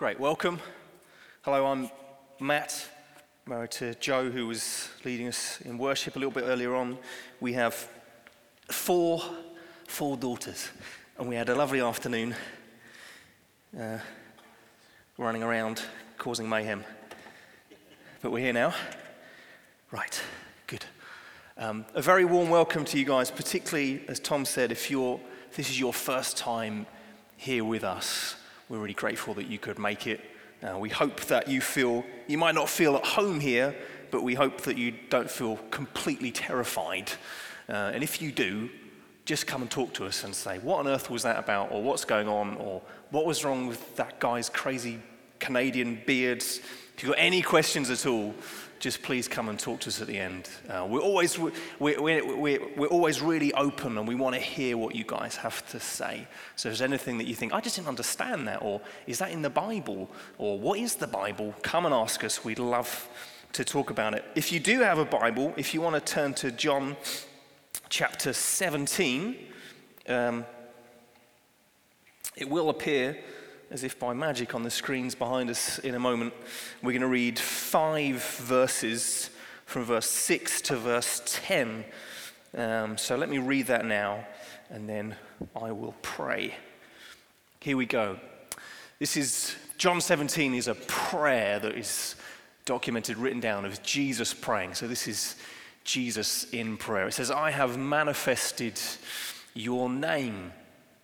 Great, welcome. Hello, I'm Matt, married to Joe, who was leading us in worship a little bit earlier on. We have four, four daughters, and we had a lovely afternoon uh, running around causing mayhem. But we're here now. Right, good. Um, a very warm welcome to you guys, particularly, as Tom said, if, you're, if this is your first time here with us. We're really grateful that you could make it. Uh, we hope that you feel, you might not feel at home here, but we hope that you don't feel completely terrified. Uh, and if you do, just come and talk to us and say, what on earth was that about? Or what's going on? Or what was wrong with that guy's crazy Canadian beards? If you've got any questions at all, just please come and talk to us at the end. Uh, we're, always, we're, we're, we're, we're always really open and we want to hear what you guys have to say. So if there's anything that you think, I just didn't understand that, or is that in the Bible, or what is the Bible, come and ask us. We'd love to talk about it. If you do have a Bible, if you want to turn to John chapter 17, um, it will appear as if by magic on the screens behind us in a moment. We're going to read five verses from verse 6 to verse 10. Um, so let me read that now and then I will pray. Here we go. This is John 17 is a prayer that is documented, written down of Jesus praying. So this is Jesus in prayer. It says, I have manifested your name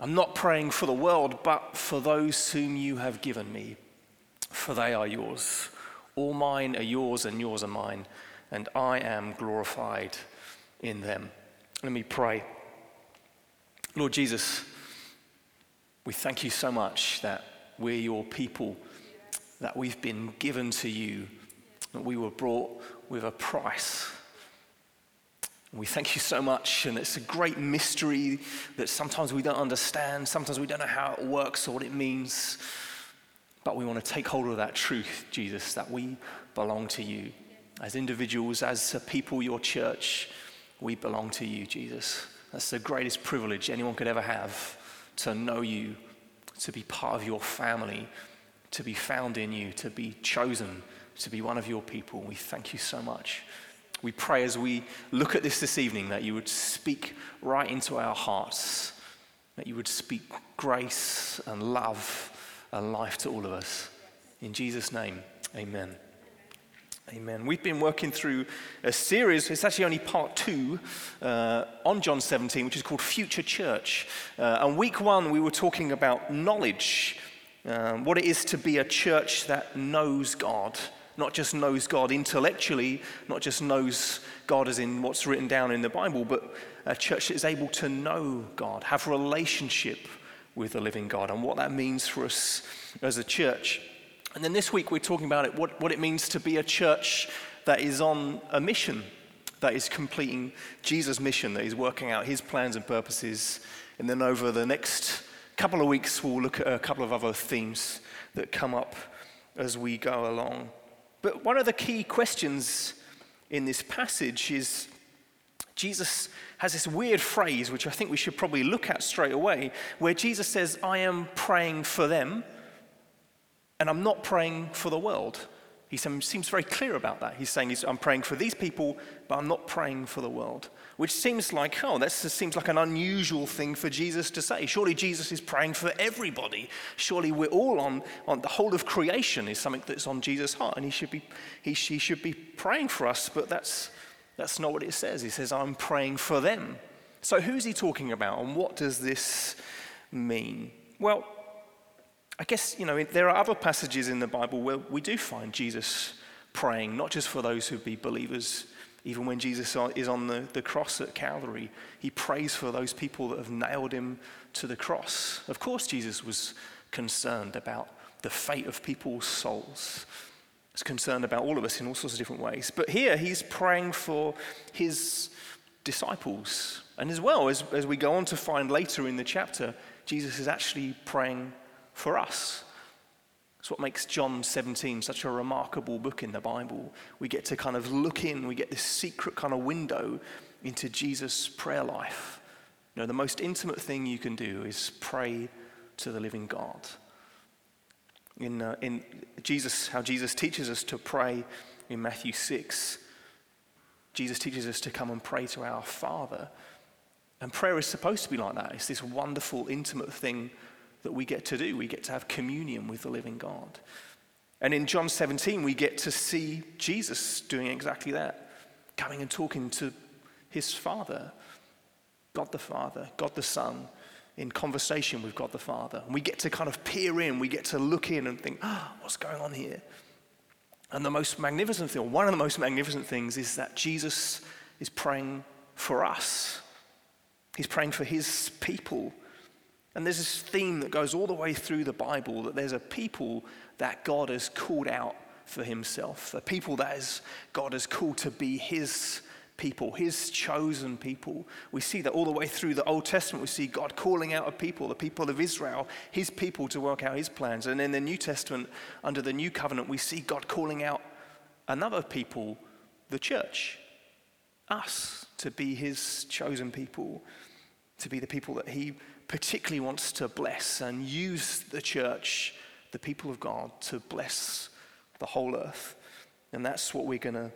I'm not praying for the world, but for those whom you have given me, for they are yours. All mine are yours, and yours are mine, and I am glorified in them. Let me pray. Lord Jesus, we thank you so much that we're your people, that we've been given to you, that we were brought with a price we thank you so much, and it's a great mystery that sometimes we don't understand, sometimes we don't know how it works or what it means. But we want to take hold of that truth, Jesus, that we belong to you. As individuals, as a people, your church, we belong to you, Jesus. That's the greatest privilege anyone could ever have to know you, to be part of your family, to be found in you, to be chosen, to be one of your people. We thank you so much. We pray as we look at this this evening that you would speak right into our hearts, that you would speak grace and love and life to all of us. In Jesus' name, amen. Amen. We've been working through a series, it's actually only part two, uh, on John 17, which is called Future Church. Uh, and week one, we were talking about knowledge, um, what it is to be a church that knows God not just knows God intellectually, not just knows God as in what's written down in the Bible, but a church that is able to know God, have relationship with the living God, and what that means for us as a church. And then this week we're talking about it, what, what it means to be a church that is on a mission, that is completing Jesus' mission, that is working out his plans and purposes. And then over the next couple of weeks, we'll look at a couple of other themes that come up as we go along. But one of the key questions in this passage is Jesus has this weird phrase, which I think we should probably look at straight away, where Jesus says, I am praying for them, and I'm not praying for the world. He seems very clear about that. He's saying, I'm praying for these people, but I'm not praying for the world. Which seems like, oh, that seems like an unusual thing for Jesus to say. Surely Jesus is praying for everybody. Surely we're all on, on the whole of creation is something that's on Jesus' heart, and he should be, he, he should be praying for us, but that's, that's not what it says. He says, I'm praying for them. So who's he talking about, and what does this mean? Well, I guess, you know, there are other passages in the Bible where we do find Jesus praying, not just for those who be believers. Even when Jesus is on the, the cross at Calvary, he prays for those people that have nailed him to the cross. Of course, Jesus was concerned about the fate of people's souls. He's concerned about all of us in all sorts of different ways. But here he's praying for his disciples. And as well, as, as we go on to find later in the chapter, Jesus is actually praying for us. It's what makes John 17 such a remarkable book in the Bible. We get to kind of look in, we get this secret kind of window into Jesus' prayer life. You know, the most intimate thing you can do is pray to the living God. In, uh, in Jesus, how Jesus teaches us to pray in Matthew 6, Jesus teaches us to come and pray to our Father. And prayer is supposed to be like that. It's this wonderful, intimate thing that we get to do. We get to have communion with the living God. And in John 17, we get to see Jesus doing exactly that, coming and talking to his Father, God the Father, God the Son, in conversation with God the Father. And we get to kind of peer in, we get to look in and think, oh, what's going on here? And the most magnificent thing, or one of the most magnificent things, is that Jesus is praying for us. He's praying for his people. And there's this theme that goes all the way through the Bible that there's a people that God has called out for himself, a people that is, God has called to be his people, his chosen people. We see that all the way through the Old Testament. We see God calling out a people, the people of Israel, his people to work out his plans. And in the New Testament, under the new covenant, we see God calling out another people, the church, us, to be his chosen people, to be the people that he particularly wants to bless and use the church, the people of God, to bless the whole earth. And that's what we're going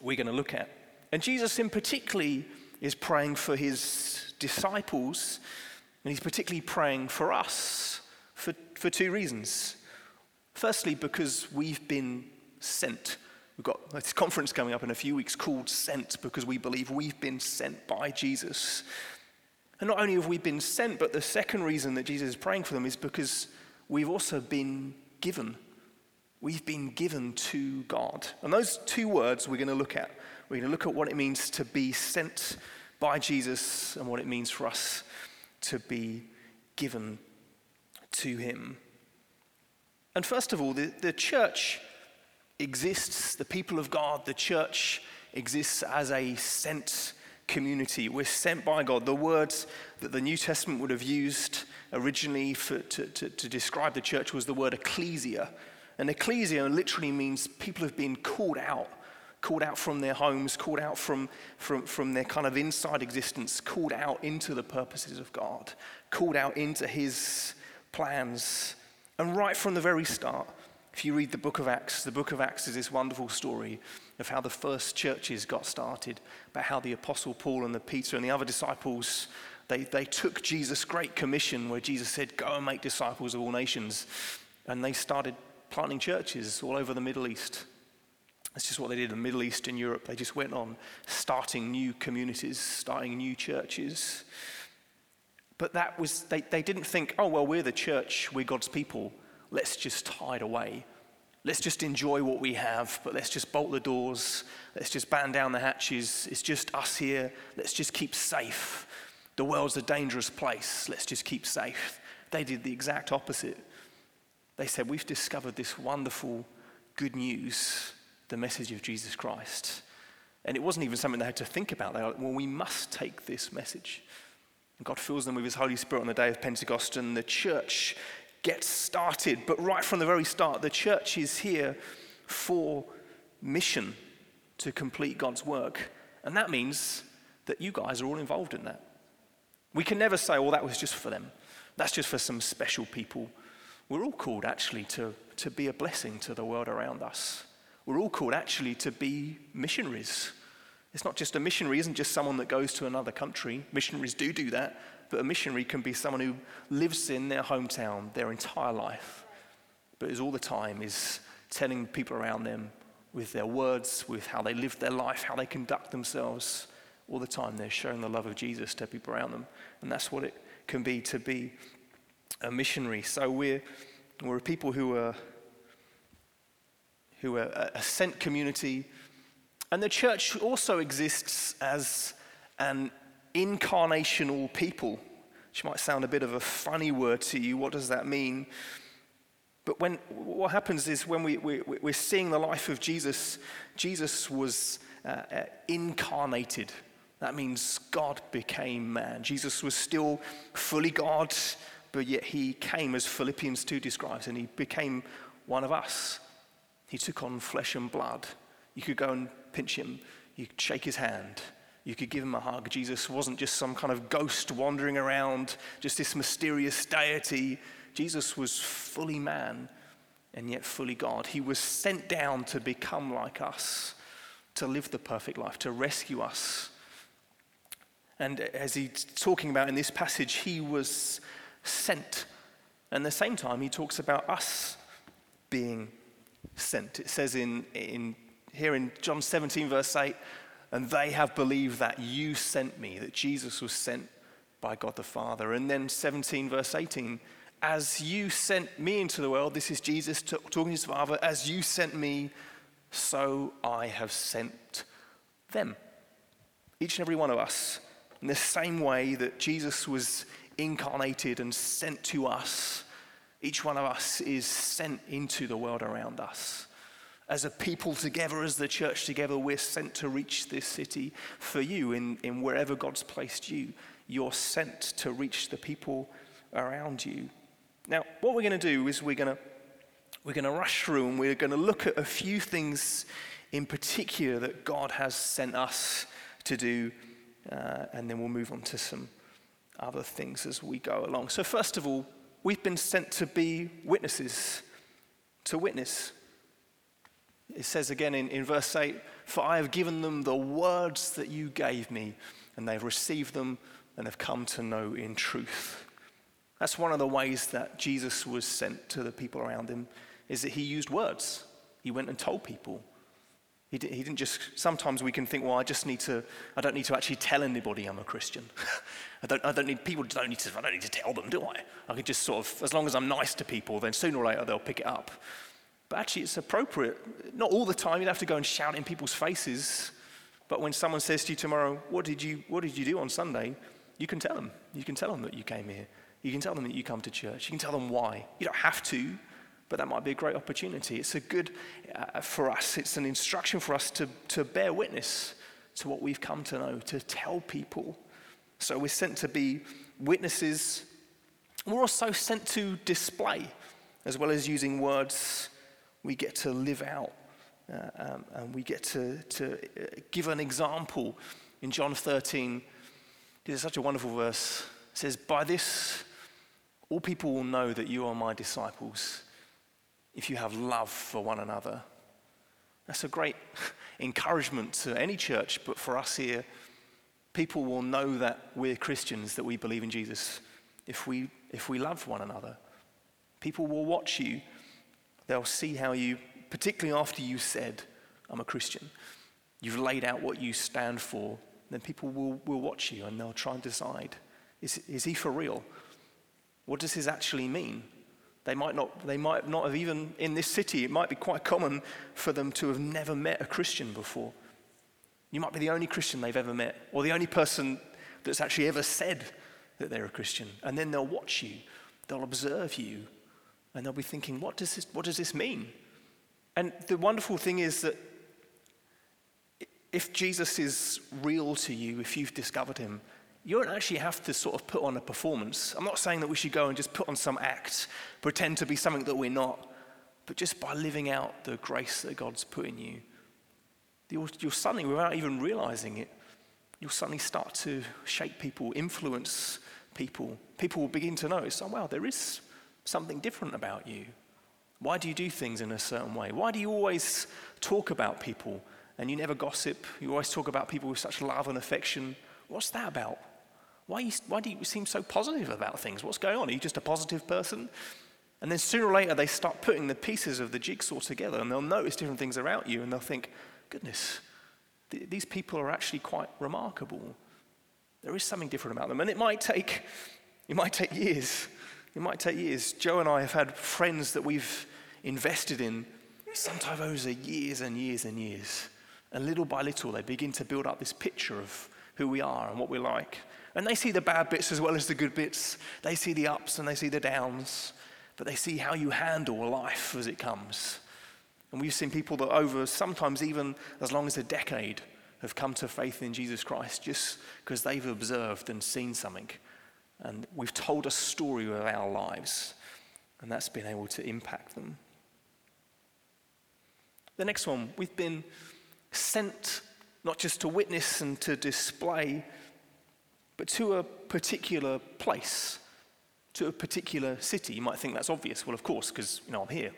we're going to look at. And Jesus, in particularly, is praying for his disciples, and he's particularly praying for us for, for two reasons. Firstly, because we've been sent. We've got this conference coming up in a few weeks called Sent because we believe we've been sent by Jesus. And not only have we been sent, but the second reason that Jesus is praying for them is because we've also been given. We've been given to God. And those two words we're going to look at we're going to look at what it means to be sent by Jesus and what it means for us to be given to him. And first of all, the, the church exists, the people of God, the church exists as a sent community. We're sent by God. The words that the New Testament would have used originally for, to, to, to describe the church was the word ecclesia. And ecclesia literally means people have been called out called out from their homes, called out from, from, from their kind of inside existence, called out into the purposes of God, called out into His plans. And right from the very start, if you read the book of Acts, the book of Acts is this wonderful story of how the first churches got started, about how the Apostle Paul and the Peter and the other disciples, they, they took Jesus' great commission where Jesus said, Go and make disciples of all nations. And they started planting churches all over the Middle East. That's just what they did in the Middle East and Europe. They just went on starting new communities, starting new churches. But that was, they, they didn't think, oh, well, we're the church, we're God's people. Let's just hide away. Let's just enjoy what we have, but let's just bolt the doors. Let's just batten down the hatches. It's just us here. Let's just keep safe. The world's a dangerous place. Let's just keep safe. They did the exact opposite. They said, We've discovered this wonderful good news the message of Jesus Christ. And it wasn't even something they had to think about. They were like, well, we must take this message. And God fills them with His Holy Spirit on the day of Pentecost, and the church gets started. But right from the very start, the church is here for mission to complete God's work. And that means that you guys are all involved in that. We can never say, well, that was just for them. That's just for some special people. We're all called actually to, to be a blessing to the world around us. We're all called actually to be missionaries. It's not just a missionary, isn't just someone that goes to another country. Missionaries do do that, but a missionary can be someone who lives in their hometown their entire life, but is all the time is telling people around them with their words, with how they live their life, how they conduct themselves. All the time they're showing the love of Jesus to people around them. And that's what it can be to be a missionary. So we're, we're people who are who are a sent community. And the church also exists as an incarnational people, which might sound a bit of a funny word to you. What does that mean? But when, what happens is when we, we, we're seeing the life of Jesus, Jesus was uh, uh, incarnated. That means God became man. Jesus was still fully God, but yet he came, as Philippians 2 describes, and he became one of us. He took on flesh and blood. You could go and pinch him, you could shake his hand, you could give him a hug. Jesus wasn't just some kind of ghost wandering around, just this mysterious deity. Jesus was fully man and yet fully God. He was sent down to become like us, to live the perfect life, to rescue us. And as he's talking about in this passage, he was sent. And at the same time, he talks about us being sent. It says in, in here in John 17, verse 8, and they have believed that you sent me, that Jesus was sent by God the Father. And then 17, verse 18, as you sent me into the world, this is Jesus talking to his Father, as you sent me, so I have sent them. Each and every one of us, in the same way that Jesus was incarnated and sent to us, each one of us is sent into the world around us. As a people together, as the church together, we're sent to reach this city for you in, in wherever God's placed you. You're sent to reach the people around you. Now, what we're going to do is we're going to we're going to rush through and we're going to look at a few things in particular that God has sent us to do, uh, and then we'll move on to some other things as we go along. So, first of all, we've been sent to be witnesses, to witness. It says again in, in verse 8, For I have given them the words that you gave me, and they've received them and have come to know in truth. That's one of the ways that Jesus was sent to the people around him, is that he used words. He went and told people. He, he didn't just, sometimes we can think, well, I just need to, I don't need to actually tell anybody I'm a Christian. I, don't, I don't need, people don't need to, I don't need to tell them, do I? I could just sort of, as long as I'm nice to people, then sooner or later they'll pick it up. But actually, it's appropriate. Not all the time, you'd have to go and shout in people's faces. But when someone says to you tomorrow, what did you, what did you do on Sunday? You can tell them. You can tell them that you came here. You can tell them that you come to church. You can tell them why. You don't have to, but that might be a great opportunity. It's a good uh, for us, it's an instruction for us to, to bear witness to what we've come to know, to tell people. So we're sent to be witnesses. We're also sent to display, as well as using words, we get to live out uh, um, and we get to, to uh, give an example. In John 13, this is such a wonderful verse. It says, By this all people will know that you are my disciples if you have love for one another. That's a great encouragement to any church, but for us here, people will know that we're Christians, that we believe in Jesus, if we, if we love one another. People will watch you, they'll see how you, particularly after you said, I'm a Christian, you've laid out what you stand for, then people will, will watch you and they'll try and decide is, is he for real? What does this actually mean? They might, not, they might not have even, in this city, it might be quite common for them to have never met a Christian before. You might be the only Christian they've ever met, or the only person that's actually ever said that they're a Christian. And then they'll watch you, they'll observe you, and they'll be thinking, what does this, what does this mean? And the wonderful thing is that if Jesus is real to you, if you've discovered him, you don't actually have to sort of put on a performance. I'm not saying that we should go and just put on some act, pretend to be something that we're not, but just by living out the grace that God's put in you, you'll, you'll suddenly, without even realizing it, you'll suddenly start to shape people, influence people. People will begin to notice, oh, wow, there is something different about you. Why do you do things in a certain way? Why do you always talk about people and you never gossip? You always talk about people with such love and affection. What's that about? Why, you, why do you seem so positive about things? What's going on? Are you just a positive person? And then sooner or later, they start putting the pieces of the jigsaw together and they'll notice different things around you and they'll think, goodness, th- these people are actually quite remarkable. There is something different about them. And it might take, it might take years. It might take years. Joe and I have had friends that we've invested in sometimes over years and years and years. And little by little, they begin to build up this picture of who we are and what we're like. And they see the bad bits as well as the good bits. They see the ups and they see the downs. but they see how you handle life as it comes. And we've seen people that over sometimes even as long as a decade have come to faith in Jesus Christ just because they've observed and seen something. And we've told a story of our lives, and that's been able to impact them. The next one, we've been sent not just to witness and to display, but to a particular place, to a particular city. You might think that's obvious. Well, of course, because you know I'm here.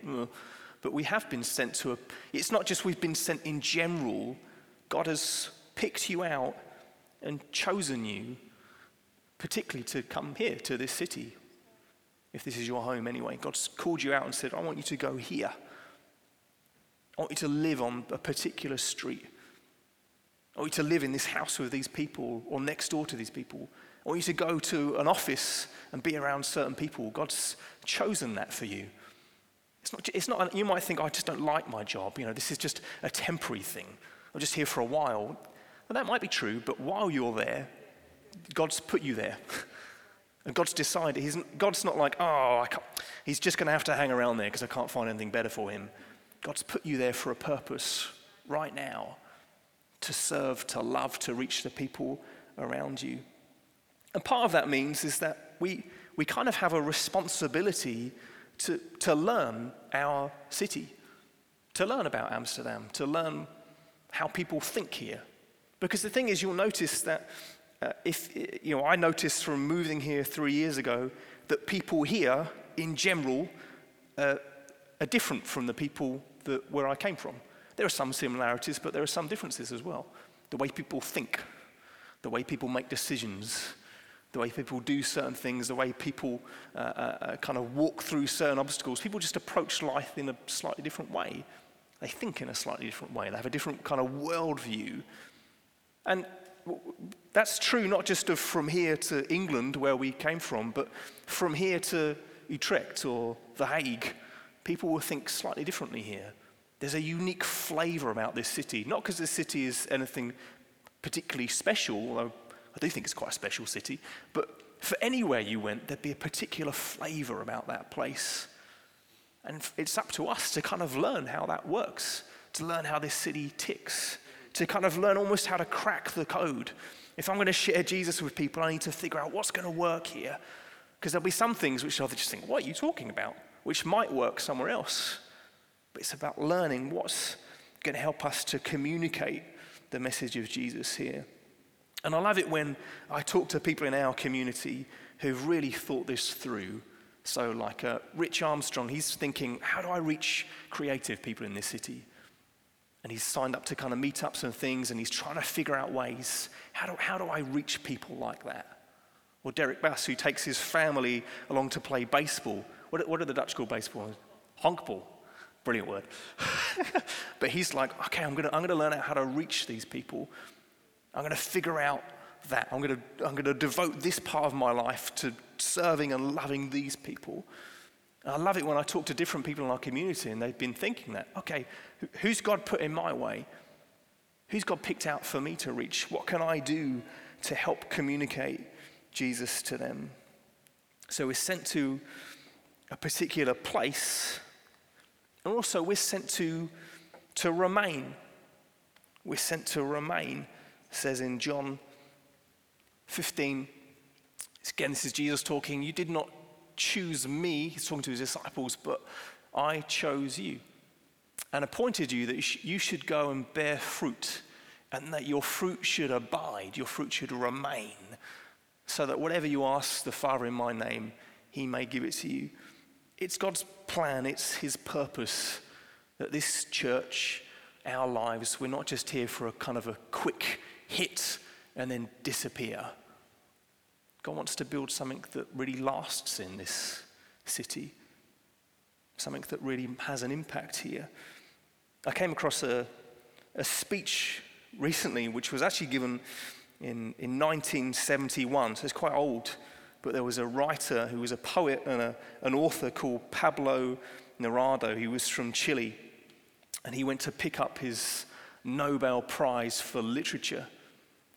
But we have been sent to a. It's not just we've been sent in general. God has picked you out and chosen you, particularly to come here to this city. If this is your home anyway, God's called you out and said, "I want you to go here." I want you to live on a particular street. I want you to live in this house with these people or next door to these people. I want you to go to an office and be around certain people. God's chosen that for you. It's not, it's not, you might think, I just don't like my job. You know, this is just a temporary thing. I'm just here for a while. Well, that might be true, but while you're there, God's put you there. and God's decided. He's, God's not like, oh, I can't he's just going to have to hang around there because I can't find anything better for him. God's put you there for a purpose right now to serve, to love, to reach the people around you. And part of that means is that we, we kind of have a responsibility to, to learn our city, to learn about Amsterdam, to learn how people think here. Because the thing is, you'll notice that uh, if, you know, I noticed from moving here three years ago that people here, in general, uh, are different from the people that, where I came from. There are some similarities, but there are some differences as well. The way people think, the way people make decisions, the way people do certain things, the way people uh, uh, uh, kind of walk through certain obstacles. People just approach life in a slightly different way. They think in a slightly different way. They have a different kind of worldview. And that's true not just of from here to England, where we came from, but from here to Utrecht or The Hague people will think slightly differently here. There's a unique flavor about this city, not because the city is anything particularly special, although I do think it's quite a special city, but for anywhere you went, there'd be a particular flavor about that place. And it's up to us to kind of learn how that works, to learn how this city ticks, to kind of learn almost how to crack the code. If I'm going to share Jesus with people, I need to figure out what's going to work here. Because there'll be some things which I'll just think, what are you talking about? which might work somewhere else. But it's about learning what's going to help us to communicate the message of Jesus here. And I love it when I talk to people in our community who've really thought this through. So, like uh, Rich Armstrong, he's thinking, how do I reach creative people in this city? And he's signed up to kind of meetups and things, and he's trying to figure out ways how do, how do I reach people like that? Or Derek Bass, who takes his family along to play baseball what, what are the Dutch call baseball? Honkbal. Brilliant word. but he's like, okay, I'm going to I'm going to learn how to reach these people. I'm going to figure out that. I'm going to, I'm going to devote this part of my life to serving and loving these people. And I love it when I talk to different people in our community and they've been thinking that, okay, who's God put in my way? Who's God picked out for me to reach? What can I do to help communicate Jesus to them? So we're sent to a particular place. And also, we're sent to, to remain. We're sent to remain, says in John 15. Again, this is Jesus talking. You did not choose me, he's talking to his disciples, but I chose you and appointed you that you should go and bear fruit and that your fruit should abide, your fruit should remain, so that whatever you ask the Father in my name, he may give it to you. It's God's plan, it's His purpose that this church, our lives, we're not just here for a kind of a quick hit and then disappear. God wants to build something that really lasts in this city, something that really has an impact here. I came across a, a speech recently which was actually given in, in 1971, so it's quite old but there was a writer who was a poet and a, an author called Pablo Neruda. He was from Chile, and he went to pick up his Nobel Prize for Literature.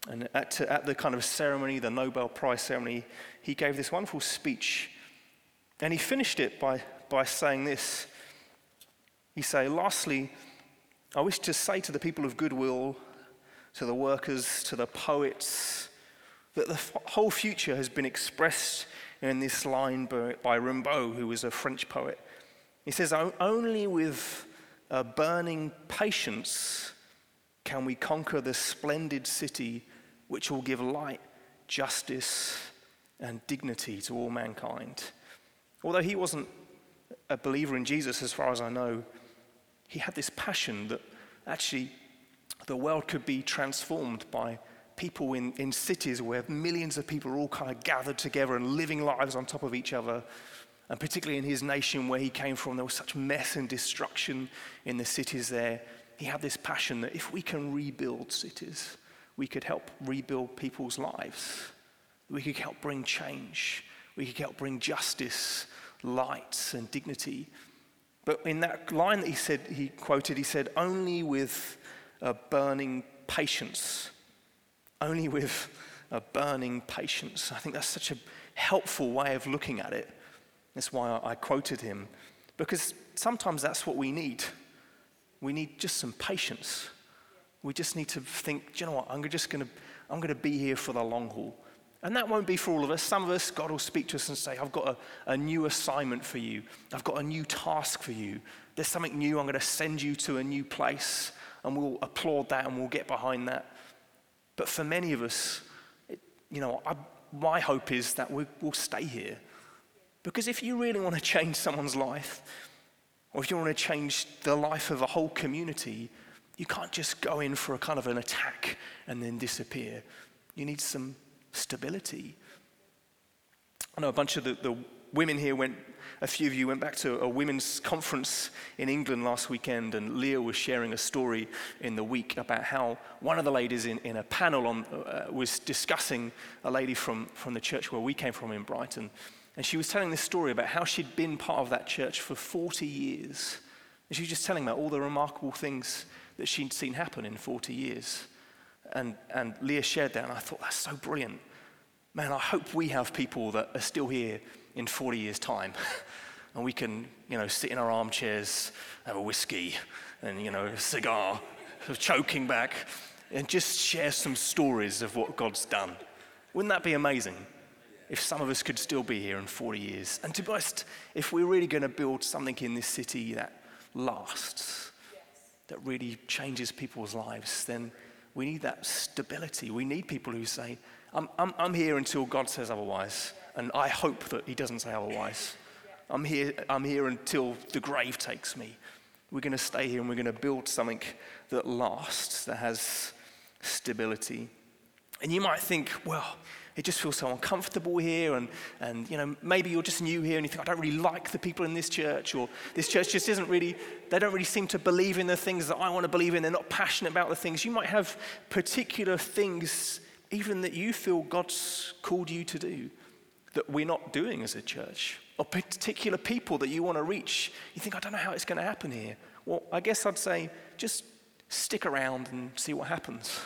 And at, at the kind of ceremony, the Nobel Prize ceremony, he gave this wonderful speech. And he finished it by, by saying this. He said, Lastly, I wish to say to the people of goodwill, to the workers, to the poets, that the f- whole future has been expressed in this line by, by Rimbaud, who was a French poet. He says, Only with a burning patience can we conquer the splendid city which will give light, justice, and dignity to all mankind. Although he wasn't a believer in Jesus, as far as I know, he had this passion that actually the world could be transformed by people in, in cities where millions of people are all kind of gathered together and living lives on top of each other. And particularly in his nation where he came from, there was such mess and destruction in the cities there. He had this passion that if we can rebuild cities, we could help rebuild people's lives. We could help bring change. We could help bring justice, light, and dignity. But in that line that he said, he quoted, he said, only with a burning patience. Only with a burning patience. I think that's such a helpful way of looking at it. That's why I quoted him. Because sometimes that's what we need. We need just some patience. We just need to think, do you know what? I'm just going to, I'm going to be here for the long haul. And that won't be for all of us. Some of us, God will speak to us and say, I've got a, a new assignment for you. I've got a new task for you. There's something new. I'm going to send you to a new place. And we'll applaud that and we'll get behind that. But for many of us, it, you know, I, my hope is that we, we'll stay here. Because if you really want to change someone's life, or if you want to change the life of a whole community, you can't just go in for a kind of an attack and then disappear. You need some stability. I know a bunch of the, the women here went, a few of you went back to a women's conference in England last weekend, and Leah was sharing a story in the week about how one of the ladies in, in a panel on, uh, was discussing a lady from, from the church where we came from in Brighton. And she was telling this story about how she'd been part of that church for 40 years. And she was just telling about all the remarkable things that she'd seen happen in 40 years. And, and Leah shared that, and I thought, that's so brilliant. Man, I hope we have people that are still here in 40 years' time. and we can, you know, sit in our armchairs, have a whiskey, and, you know, a cigar, choking back, and just share some stories of what God's done. Wouldn't that be amazing? If some of us could still be here in 40 years. And to be honest, if we're really going to build something in this city that lasts, that really changes people's lives, then we need that stability. We need people who say, I'm, I'm, I'm here until God says otherwise, and I hope that He doesn't say otherwise. I'm here, I'm here until the grave takes me. We're going to stay here and we're going to build something that lasts, that has stability. And you might think, well, it just feels so uncomfortable here. And, and, you know, maybe you're just new here and you think, I don't really like the people in this church, or this church just isn't really, they don't really seem to believe in the things that I want to believe in. They're not passionate about the things. You might have particular things, even that you feel God's called you to do, that we're not doing as a church, or particular people that you want to reach. You think, I don't know how it's going to happen here. Well, I guess I'd say just stick around and see what happens.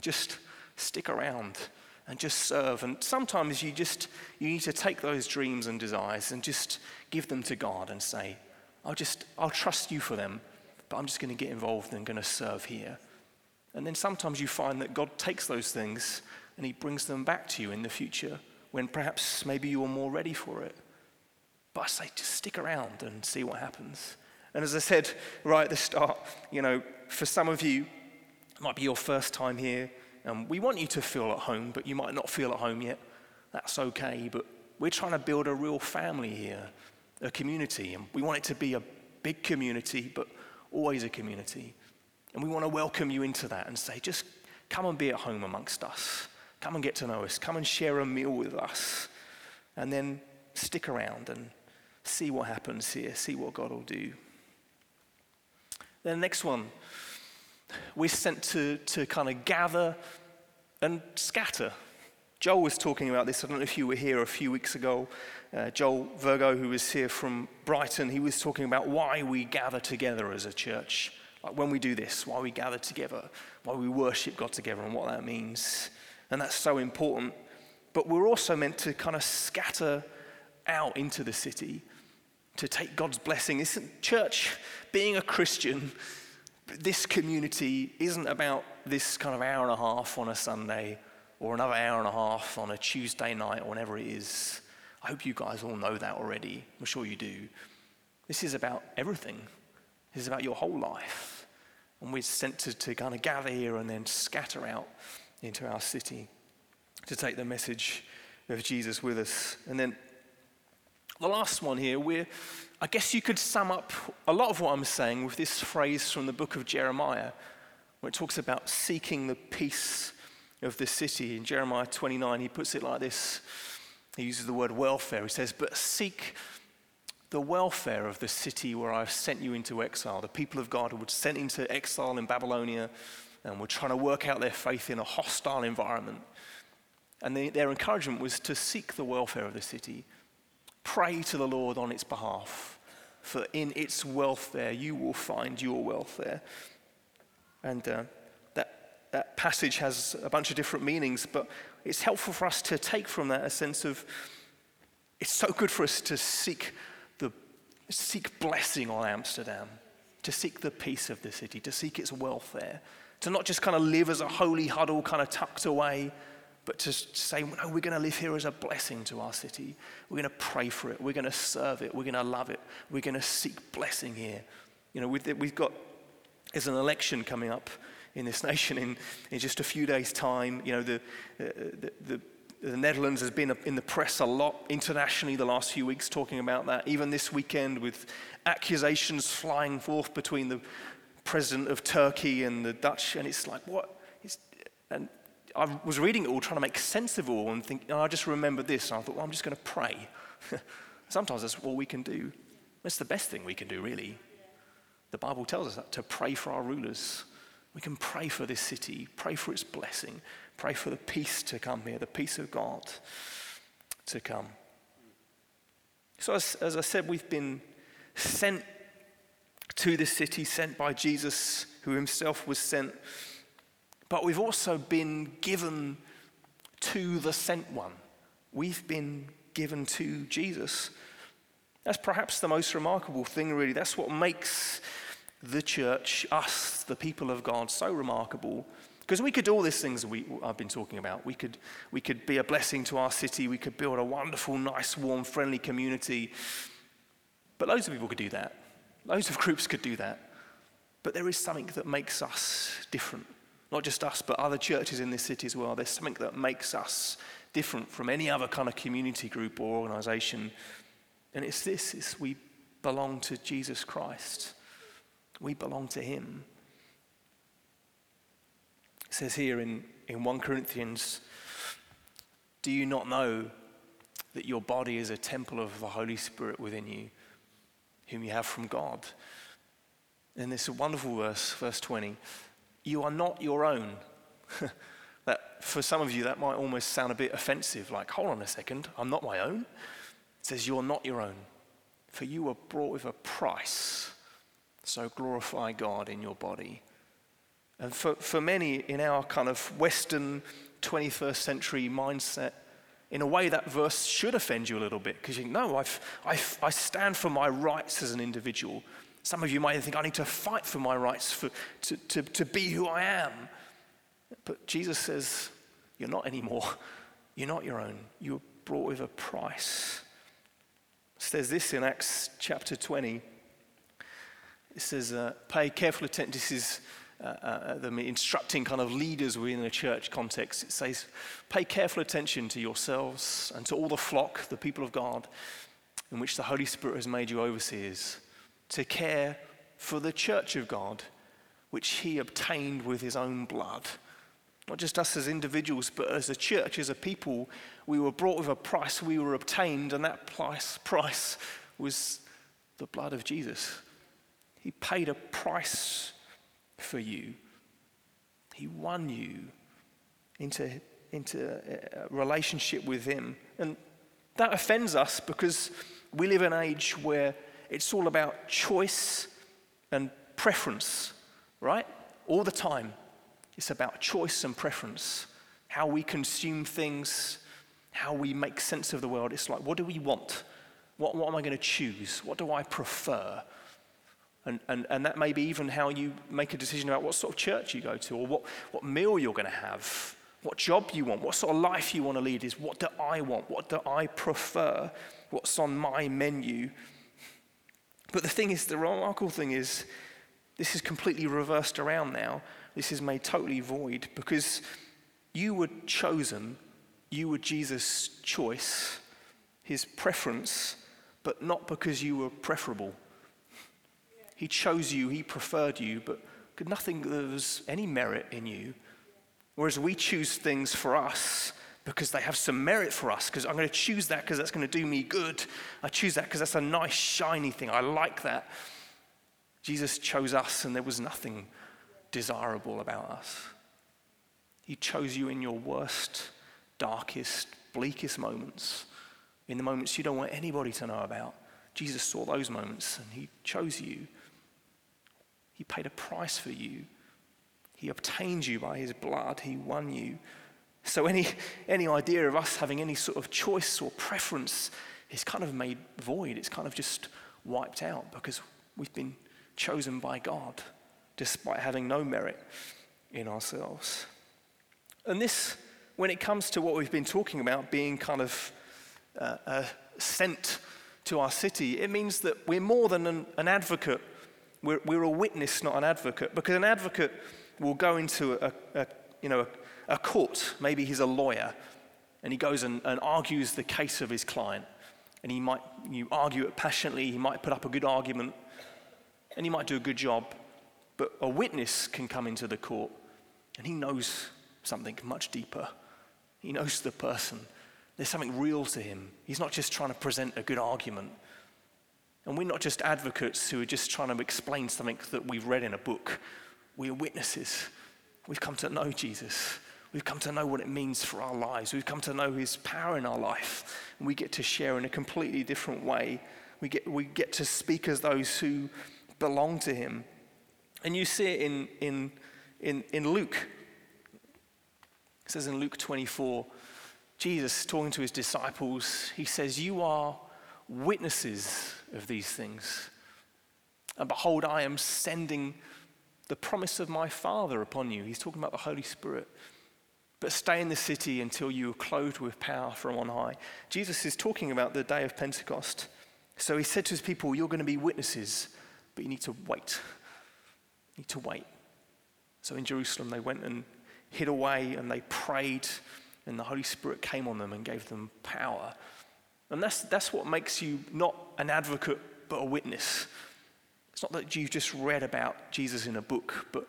Just stick around and just serve. And sometimes you just you need to take those dreams and desires and just give them to God and say, I'll just I'll trust you for them, but I'm just going to get involved and going to serve here. And then sometimes you find that God takes those things and he brings them back to you in the future when perhaps maybe you're more ready for it. But I say just stick around and see what happens. And as I said right at the start, you know, for some of you, it might be your first time here. Um, we want you to feel at home, but you might not feel at home yet. That's okay. But we're trying to build a real family here, a community. And we want it to be a big community, but always a community. And we want to welcome you into that and say, just come and be at home amongst us. Come and get to know us. Come and share a meal with us. And then stick around and see what happens here, see what God will do. Then the next one we're sent to, to kind of gather and scatter. Joel was talking about this. I don't know if you were here a few weeks ago. Uh, Joel Virgo, who was here from Brighton, he was talking about why we gather together as a church. Like when we do this, why we gather together, why we worship God together, and what that means. And that's so important. But we're also meant to kind of scatter out into the city to take God's blessing. Isn't church, being a Christian, this community isn't about this kind of hour and a half on a Sunday or another hour and a half on a Tuesday night or whenever it is. I hope you guys all know that already. I'm sure you do. This is about everything. This is about your whole life. And we're sent to, to kind of gather here and then scatter out into our city to take the message of Jesus with us. And then the last one here, we're, I guess you could sum up a lot of what I'm saying with this phrase from the book of Jeremiah, where it talks about seeking the peace of the city. In Jeremiah 29, he puts it like this he uses the word welfare. He says, But seek the welfare of the city where I've sent you into exile. The people of God were sent into exile in Babylonia and were trying to work out their faith in a hostile environment. And they, their encouragement was to seek the welfare of the city, pray to the Lord on its behalf, for in its welfare you will find your welfare. And uh, that, that passage has a bunch of different meanings, but it's helpful for us to take from that a sense of it's so good for us to seek the seek blessing on Amsterdam, to seek the peace of the city, to seek its welfare, to not just kind of live as a holy huddle, kind of tucked away, but to say, no, we're going to live here as a blessing to our city. We're going to pray for it. We're going to serve it. We're going to love it. We're going to seek blessing here. You know, we've got, there's an election coming up in this nation in, in just a few days' time. You know, the, uh, the, the, the Netherlands has been in the press a lot internationally the last few weeks talking about that. Even this weekend, with accusations flying forth between the president of Turkey and the Dutch, and it's like, what? It's, and I was reading it all, trying to make sense of it all, and think, oh, I just remembered this, and I thought, well, I'm just going to pray. Sometimes that's all we can do. That's the best thing we can do, really. The Bible tells us that to pray for our rulers. We can pray for this city, pray for its blessing, pray for the peace to come here, the peace of God to come. So, as, as I said, we've been sent to this city, sent by Jesus, who himself was sent but we've also been given to the sent one. We've been given to Jesus. That's perhaps the most remarkable thing, really. That's what makes the church, us, the people of God, so remarkable. Because we could do all these things we, I've been talking about. We could, we could be a blessing to our city. We could build a wonderful, nice, warm, friendly community. But loads of people could do that. Loads of groups could do that. But there is something that makes us different. Not just us, but other churches in this city as well. There's something that makes us different from any other kind of community group or organization. And it's this it's we belong to Jesus Christ. We belong to him. It says here in, in 1 Corinthians, do you not know that your body is a temple of the Holy Spirit within you, whom you have from God? And this is a wonderful verse, verse 20 you are not your own. that, for some of you, that might almost sound a bit offensive, like, hold on a second, I'm not my own. It says, You're not your own, for you were brought with a price. So glorify God in your body. And for, for many in our kind of Western 21st century mindset, in a way that verse should offend you a little bit because you think, no, I've, I've, I stand for my rights as an individual. Some of you might think, I need to fight for my rights for, to, to, to be who I am. But Jesus says, You're not anymore. You're not your own. You were brought with a price. It says this in Acts chapter 20. It says, uh, Pay careful attention. This is uh, uh, them instructing kind of leaders within a church context. It says, Pay careful attention to yourselves and to all the flock, the people of God, in which the Holy Spirit has made you overseers to care for the church of God, which he obtained with his own blood. Not just us as individuals, but as a church, as a people, we were brought with a price, we were obtained, and that price, price was the blood of Jesus. He paid a price for you. He won you into, into a relationship with Him. And that offends us because we live in an age where it's all about choice and preference, right? All the time. It's about choice and preference. How we consume things, how we make sense of the world. It's like, what do we want? What, what am I going to choose? What do I prefer? And, and, and that may be even how you make a decision about what sort of church you go to or what, what meal you're going to have, what job you want, what sort of life you want to lead is what do I want? What do I prefer? What's on my menu? But the thing is, the remarkable thing is, this is completely reversed around now. This is made totally void because you were chosen, you were Jesus' choice, his preference, but not because you were preferable. He chose you, He preferred you, but nothing, there was any merit in you. Whereas we choose things for us because they have some merit for us, because I'm going to choose that because that's going to do me good. I choose that because that's a nice, shiny thing. I like that. Jesus chose us, and there was nothing desirable about us. He chose you in your worst, darkest, bleakest moments, in the moments you don't want anybody to know about. Jesus saw those moments and he chose you. He paid a price for you. He obtained you by his blood. He won you. So, any, any idea of us having any sort of choice or preference is kind of made void. It's kind of just wiped out because we've been chosen by God despite having no merit in ourselves. And this, when it comes to what we've been talking about being kind of uh, uh, sent to our city, it means that we're more than an, an advocate we're, we're a witness, not an advocate, because an advocate will go into a, a you know, a, court. Maybe he's a lawyer, and he goes and, and argues the case of his client. And he might you argue it passionately. He might put up a good argument, and he might do a good job. But a witness can come into the court, and he knows something much deeper. He knows the person. There's something real to him. He's not just trying to present a good argument. And we're not just advocates who are just trying to explain something that we've read in a book. We are witnesses. We've come to know Jesus. We've come to know what it means for our lives. We've come to know his power in our life. We get to share in a completely different way. We get, we get to speak as those who belong to him. And you see it in, in, in, in Luke. It says in Luke 24, Jesus talking to his disciples, he says, You are witnesses of these things. And behold, I am sending the promise of my Father upon you. He's talking about the Holy Spirit. But stay in the city until you are clothed with power from on high. Jesus is talking about the day of Pentecost. So he said to his people, You're going to be witnesses, but you need to wait. You need to wait. So in Jerusalem, they went and hid away and they prayed, and the Holy Spirit came on them and gave them power. And that's, that's what makes you not an advocate, but a witness. It's not that you've just read about Jesus in a book, but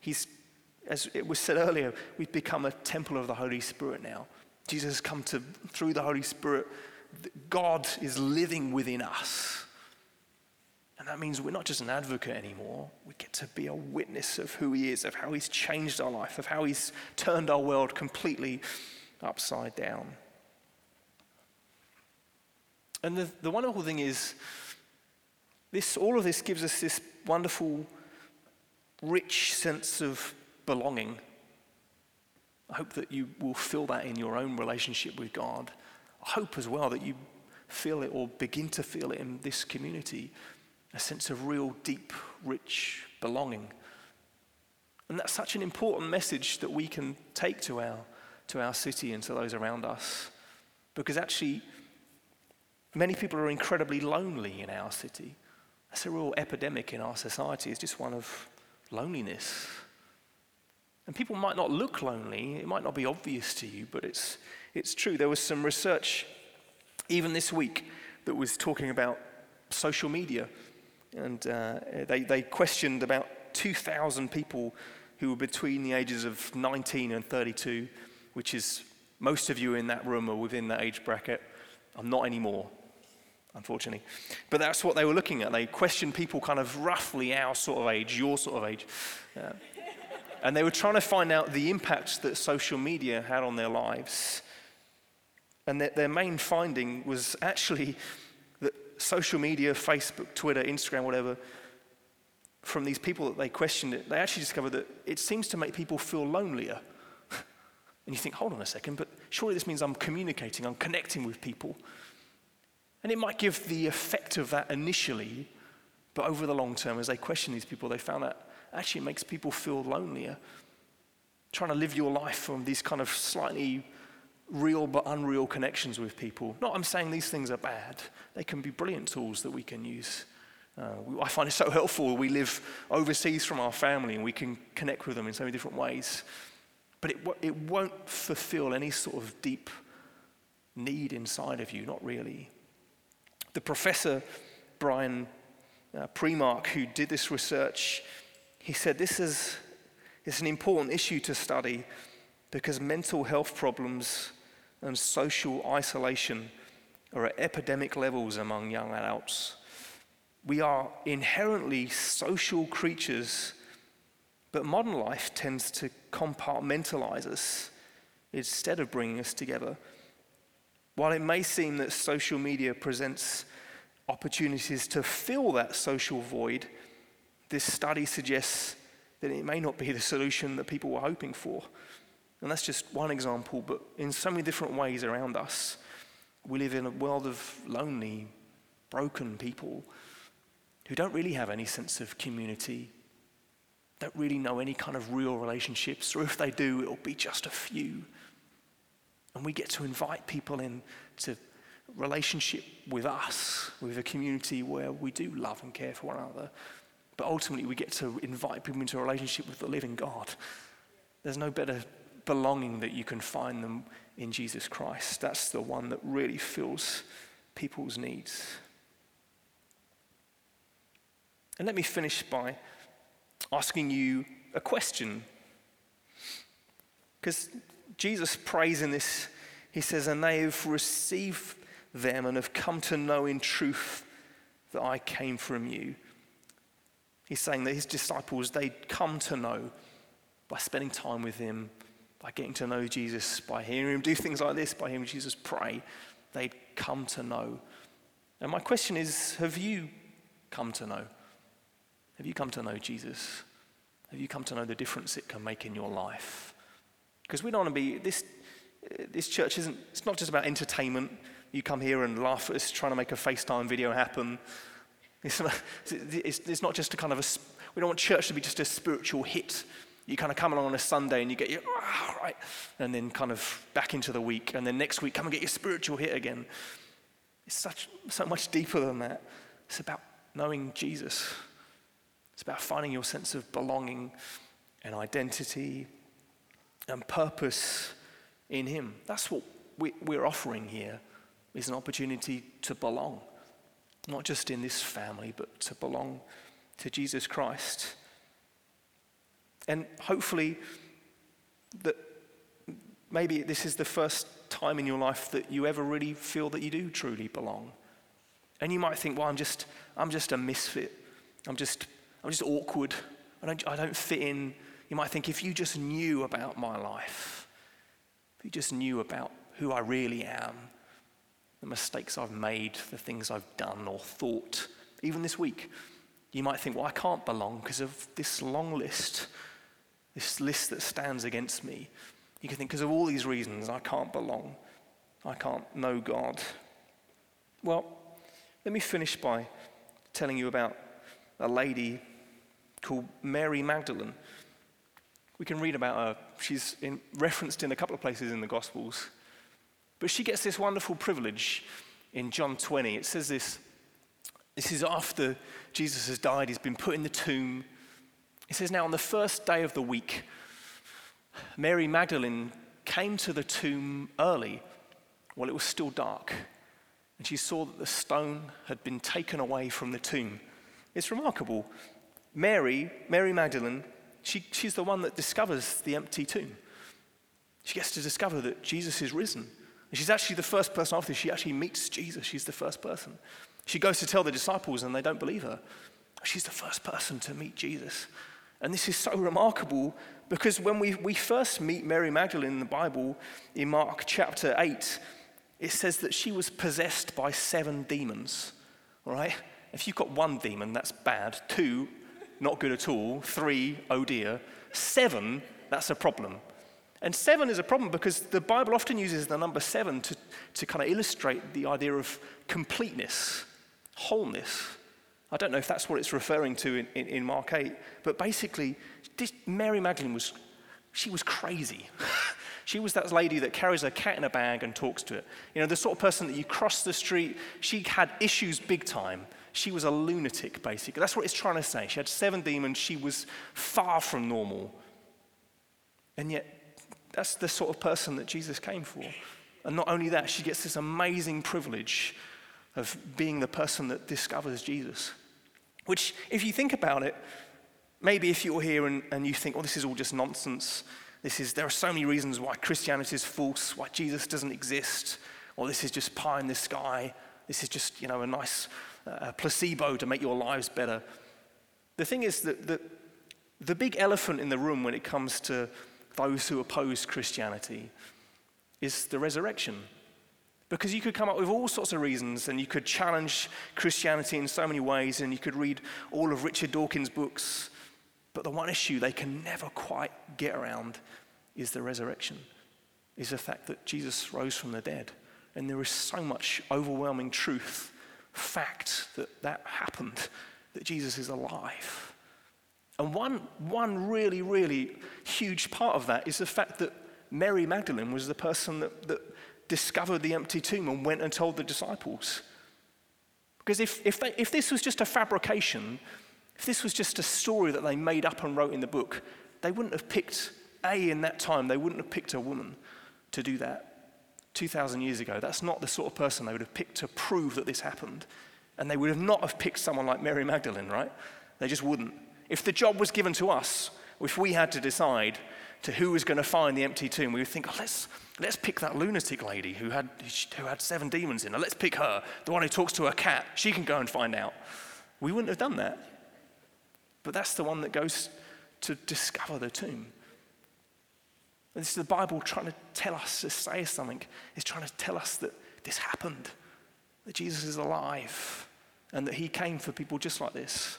he's, as it was said earlier, we've become a temple of the Holy Spirit now. Jesus has come to, through the Holy Spirit, God is living within us. And that means we're not just an advocate anymore. We get to be a witness of who He is, of how He's changed our life, of how He's turned our world completely upside down. And the, the wonderful thing is, this, all of this gives us this wonderful, rich sense of belonging. I hope that you will feel that in your own relationship with God. I hope as well that you feel it or begin to feel it in this community a sense of real, deep, rich belonging. And that's such an important message that we can take to our, to our city and to those around us. Because actually, Many people are incredibly lonely in our city. That's a real epidemic in our society, it's just one of loneliness. And people might not look lonely, it might not be obvious to you, but it's, it's true. There was some research, even this week, that was talking about social media. And uh, they, they questioned about 2,000 people who were between the ages of 19 and 32, which is most of you in that room are within that age bracket. I'm not anymore unfortunately. But that's what they were looking at. They questioned people kind of roughly our sort of age, your sort of age. Uh, and they were trying to find out the impact that social media had on their lives. And that their main finding was actually that social media, Facebook, Twitter, Instagram, whatever, from these people that they questioned it, they actually discovered that it seems to make people feel lonelier. and you think, hold on a second, but surely this means I'm communicating, I'm connecting with people. And it might give the effect of that initially, but over the long term, as they question these people, they found that actually it makes people feel lonelier. Trying to live your life from these kind of slightly real but unreal connections with people. Not I'm saying these things are bad, they can be brilliant tools that we can use. Uh, I find it so helpful. We live overseas from our family and we can connect with them in so many different ways. But it, it won't fulfill any sort of deep need inside of you, not really. The professor, Brian uh, Primack, who did this research, he said this is it's an important issue to study because mental health problems and social isolation are at epidemic levels among young adults. We are inherently social creatures, but modern life tends to compartmentalize us instead of bringing us together. While it may seem that social media presents opportunities to fill that social void, this study suggests that it may not be the solution that people were hoping for. And that's just one example, but in so many different ways around us, we live in a world of lonely, broken people who don't really have any sense of community, don't really know any kind of real relationships, or if they do, it'll be just a few. And we get to invite people into relationship with us, with a community where we do love and care for one another. But ultimately, we get to invite people into a relationship with the living God. There's no better belonging that you can find them in Jesus Christ. That's the one that really fills people's needs. And let me finish by asking you a question. Because Jesus prays in this, he says, and they have received them and have come to know in truth that I came from you. He's saying that his disciples, they'd come to know by spending time with him, by getting to know Jesus, by hearing him do things like this, by hearing Jesus pray, they'd come to know. And my question is have you come to know? Have you come to know Jesus? Have you come to know the difference it can make in your life? Because we don't want to be, this, this church isn't, it's not just about entertainment. You come here and laugh at us trying to make a FaceTime video happen. It's not, it's, it's not just a kind of a, we don't want church to be just a spiritual hit you kind of come along on a Sunday and you get your, oh, right, and then kind of back into the week, and then next week come and get your spiritual hit again. It's such, so much deeper than that. It's about knowing Jesus. It's about finding your sense of belonging and identity and purpose in Him. That's what we, we're offering here is an opportunity to belong, not just in this family, but to belong to Jesus Christ. And hopefully, that maybe this is the first time in your life that you ever really feel that you do truly belong. And you might think, well, I'm just, I'm just a misfit. I'm just, I'm just awkward. I don't, I don't fit in. You might think, if you just knew about my life, if you just knew about who I really am, the mistakes I've made, the things I've done or thought, even this week, you might think, well, I can't belong because of this long list this list that stands against me. You can think, because of all these reasons, I can't belong. I can't know God. Well, let me finish by telling you about a lady called Mary Magdalene. We can read about her. She's in, referenced in a couple of places in the Gospels. But she gets this wonderful privilege in John 20. It says this this is after Jesus has died, he's been put in the tomb. It says, Now on the first day of the week, Mary Magdalene came to the tomb early while it was still dark, and she saw that the stone had been taken away from the tomb. It's remarkable. Mary, Mary Magdalene, she, she's the one that discovers the empty tomb. She gets to discover that Jesus is risen. And she's actually the first person after this. She actually meets Jesus. She's the first person. She goes to tell the disciples, and they don't believe her. She's the first person to meet Jesus. And this is so remarkable because when we, we first meet Mary Magdalene in the Bible, in Mark chapter 8, it says that she was possessed by seven demons. All right? If you've got one demon, that's bad. Two, not good at all. Three, oh dear. Seven, that's a problem. And seven is a problem because the Bible often uses the number seven to, to kind of illustrate the idea of completeness, wholeness. I don't know if that's what it's referring to in, in, in Mark 8, but basically, this Mary Magdalene was, she was crazy. she was that lady that carries a cat in a bag and talks to it. You know, the sort of person that you cross the street, she had issues big time. She was a lunatic, basically. That's what it's trying to say. She had seven demons. She was far from normal. And yet, that's the sort of person that Jesus came for. And not only that, she gets this amazing privilege of being the person that discovers Jesus. Which, if you think about it, maybe if you're here and, and you think, oh, this is all just nonsense, this is, there are so many reasons why Christianity is false, why Jesus doesn't exist, or this is just pie in the sky, this is just, you know, a nice uh, placebo to make your lives better. The thing is that the, the big elephant in the room when it comes to those who oppose Christianity is the resurrection. Because you could come up with all sorts of reasons and you could challenge Christianity in so many ways and you could read all of Richard Dawkins' books. But the one issue they can never quite get around is the resurrection, is the fact that Jesus rose from the dead. And there is so much overwhelming truth, fact that that happened, that Jesus is alive. And one, one really, really huge part of that is the fact that Mary Magdalene was the person that, that discovered the empty tomb and went and told the disciples. Because if, if, they, if this was just a fabrication, if this was just a story that they made up and wrote in the book, they wouldn't have picked, A, in that time, they wouldn't have picked a woman to do that 2,000 years ago. That's not the sort of person they would have picked to prove that this happened. And they would have not have picked someone like Mary Magdalene, right? They just wouldn't. If the job was given to us, if we had to decide to who was going to find the empty tomb, we would think, oh, let's, let's pick that lunatic lady who had, who had seven demons in her. Let's pick her, the one who talks to her cat. She can go and find out. We wouldn't have done that. But that's the one that goes to discover the tomb. This is the Bible trying to tell us, to say something. It's trying to tell us that this happened, that Jesus is alive, and that he came for people just like this.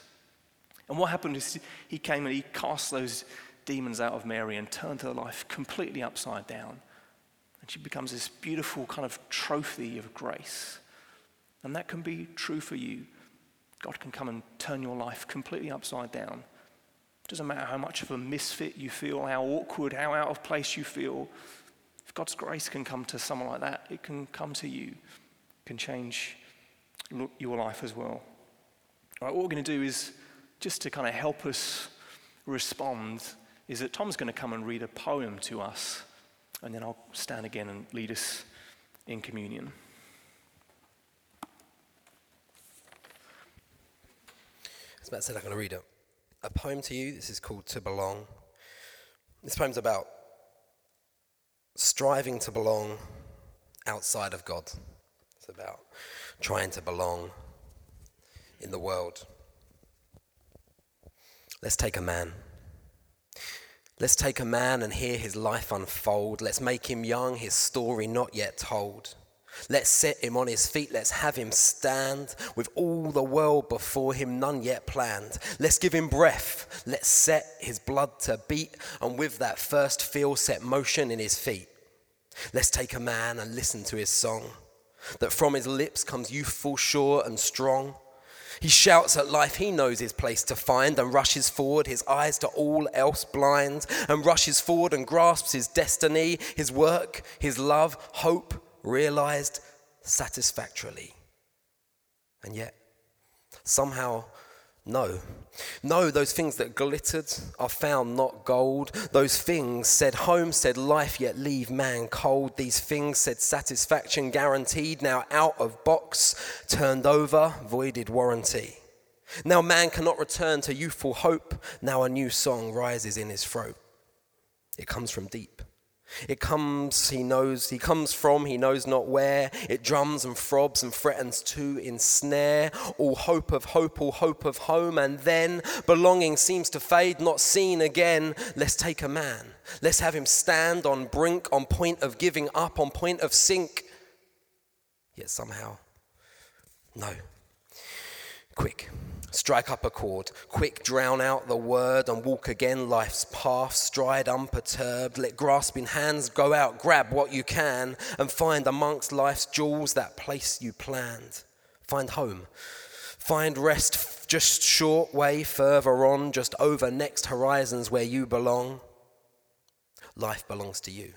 And what happened is he came and he cast those demons out of Mary and turned her life completely upside down. And she becomes this beautiful kind of trophy of grace. And that can be true for you. God can come and turn your life completely upside down. It doesn't matter how much of a misfit you feel, how awkward, how out of place you feel. If God's grace can come to someone like that, it can come to you, it can change your life as well. All right, what we're going to do is just to kind of help us respond, is that Tom's going to come and read a poem to us, and then I'll stand again and lead us in communion. As Matt said, I'm going to read a, a poem to you. This is called To Belong. This poem's about striving to belong outside of God. It's about trying to belong in the world. Let's take a man. Let's take a man and hear his life unfold. Let's make him young, his story not yet told. Let's set him on his feet, let's have him stand with all the world before him, none yet planned. Let's give him breath, let's set his blood to beat, and with that first feel set motion in his feet. Let's take a man and listen to his song, that from his lips comes youthful, sure, and strong. He shouts at life, he knows his place to find, and rushes forward, his eyes to all else blind, and rushes forward and grasps his destiny, his work, his love, hope, realized satisfactorily. And yet, somehow, no. No, those things that glittered are found not gold. Those things said home, said life, yet leave man cold. These things said satisfaction guaranteed, now out of box, turned over, voided warranty. Now man cannot return to youthful hope. Now a new song rises in his throat. It comes from deep. It comes, he knows, he comes from, he knows not where. It drums and throbs and threatens to ensnare. All hope of hope, all hope of home. And then belonging seems to fade, not seen again. Let's take a man. Let's have him stand on brink, on point of giving up, on point of sink. Yet somehow, no. Quick, Strike up a chord, quick drown out the word and walk again life's path, stride unperturbed. Let grasping hands go out, grab what you can, and find amongst life's jewels that place you planned. Find home, find rest just short way further on, just over next horizons where you belong. Life belongs to you.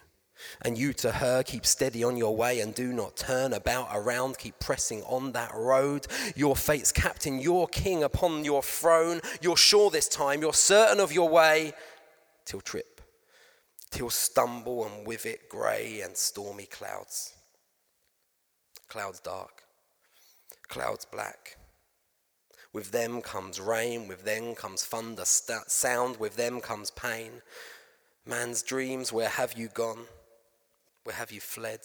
And you to her, keep steady on your way and do not turn about around. Keep pressing on that road. Your fate's captain, your king upon your throne. You're sure this time, you're certain of your way. Till trip, till stumble, and with it grey and stormy clouds. Clouds dark, clouds black. With them comes rain, with them comes thunder sound, with them comes pain. Man's dreams, where have you gone? Where have you fled?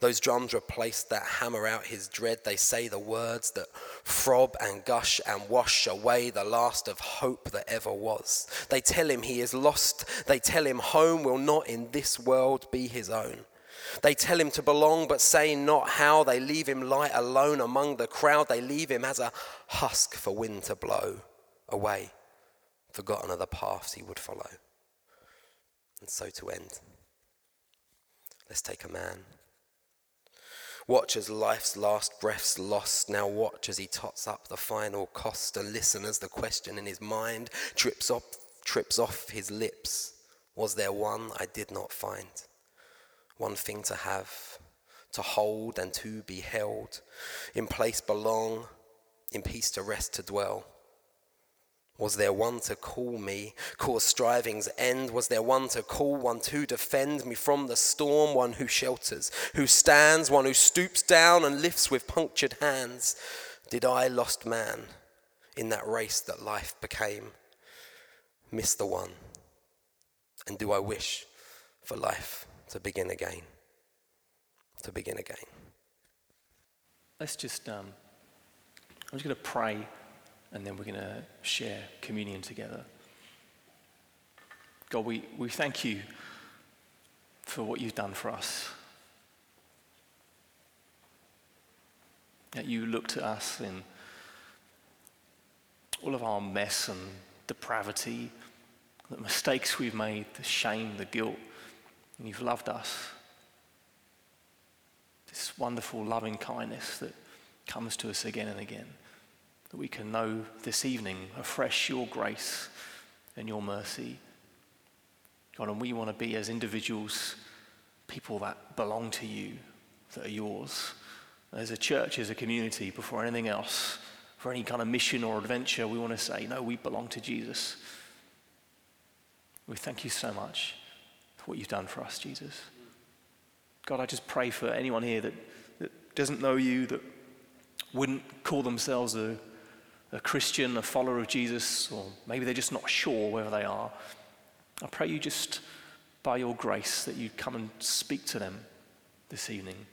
Those drums replace that hammer out his dread. They say the words that throb and gush and wash away the last of hope that ever was. They tell him he is lost. They tell him home will not in this world be his own. They tell him to belong, but say not how. They leave him light alone among the crowd. They leave him as a husk for wind to blow away, forgotten of the paths he would follow. And so to end. Let's take a man. Watch as life's last breath's lost. Now watch as he tots up the final cost and listen as the question in his mind trips off, trips off his lips. Was there one I did not find? One thing to have, to hold and to be held, in place belong, in peace to rest to dwell. Was there one to call me, cause striving's end? Was there one to call, one to defend me from the storm, one who shelters, who stands, one who stoops down and lifts with punctured hands? Did I, lost man, in that race that life became, miss the one? And do I wish for life to begin again? To begin again. Let's just, um, I'm just going to pray and then we're going to share communion together. God, we, we thank you for what you've done for us. That you looked at us in all of our mess and depravity, the mistakes we've made, the shame, the guilt, and you've loved us. This wonderful loving kindness that comes to us again and again that we can know this evening afresh your grace and your mercy. God, and we want to be as individuals, people that belong to you, that are yours. As a church, as a community, before anything else, for any kind of mission or adventure, we want to say, no, we belong to Jesus. We thank you so much for what you've done for us, Jesus. God, I just pray for anyone here that, that doesn't know you, that wouldn't call themselves a a Christian, a follower of Jesus, or maybe they're just not sure whether they are, I pray you just, by your grace, that you come and speak to them this evening.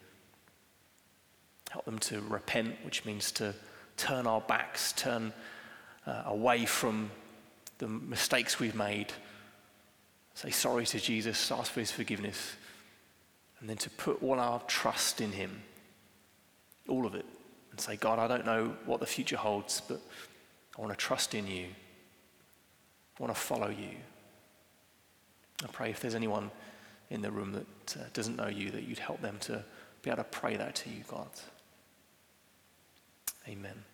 Help them to repent, which means to turn our backs, turn uh, away from the mistakes we've made, say sorry to Jesus, ask for his forgiveness, and then to put all our trust in him, all of it and say, God, I don't know what the future holds, but I want to trust in you. I want to follow you. I pray if there's anyone in the room that uh, doesn't know you, that you'd help them to be able to pray that to you, God. Amen.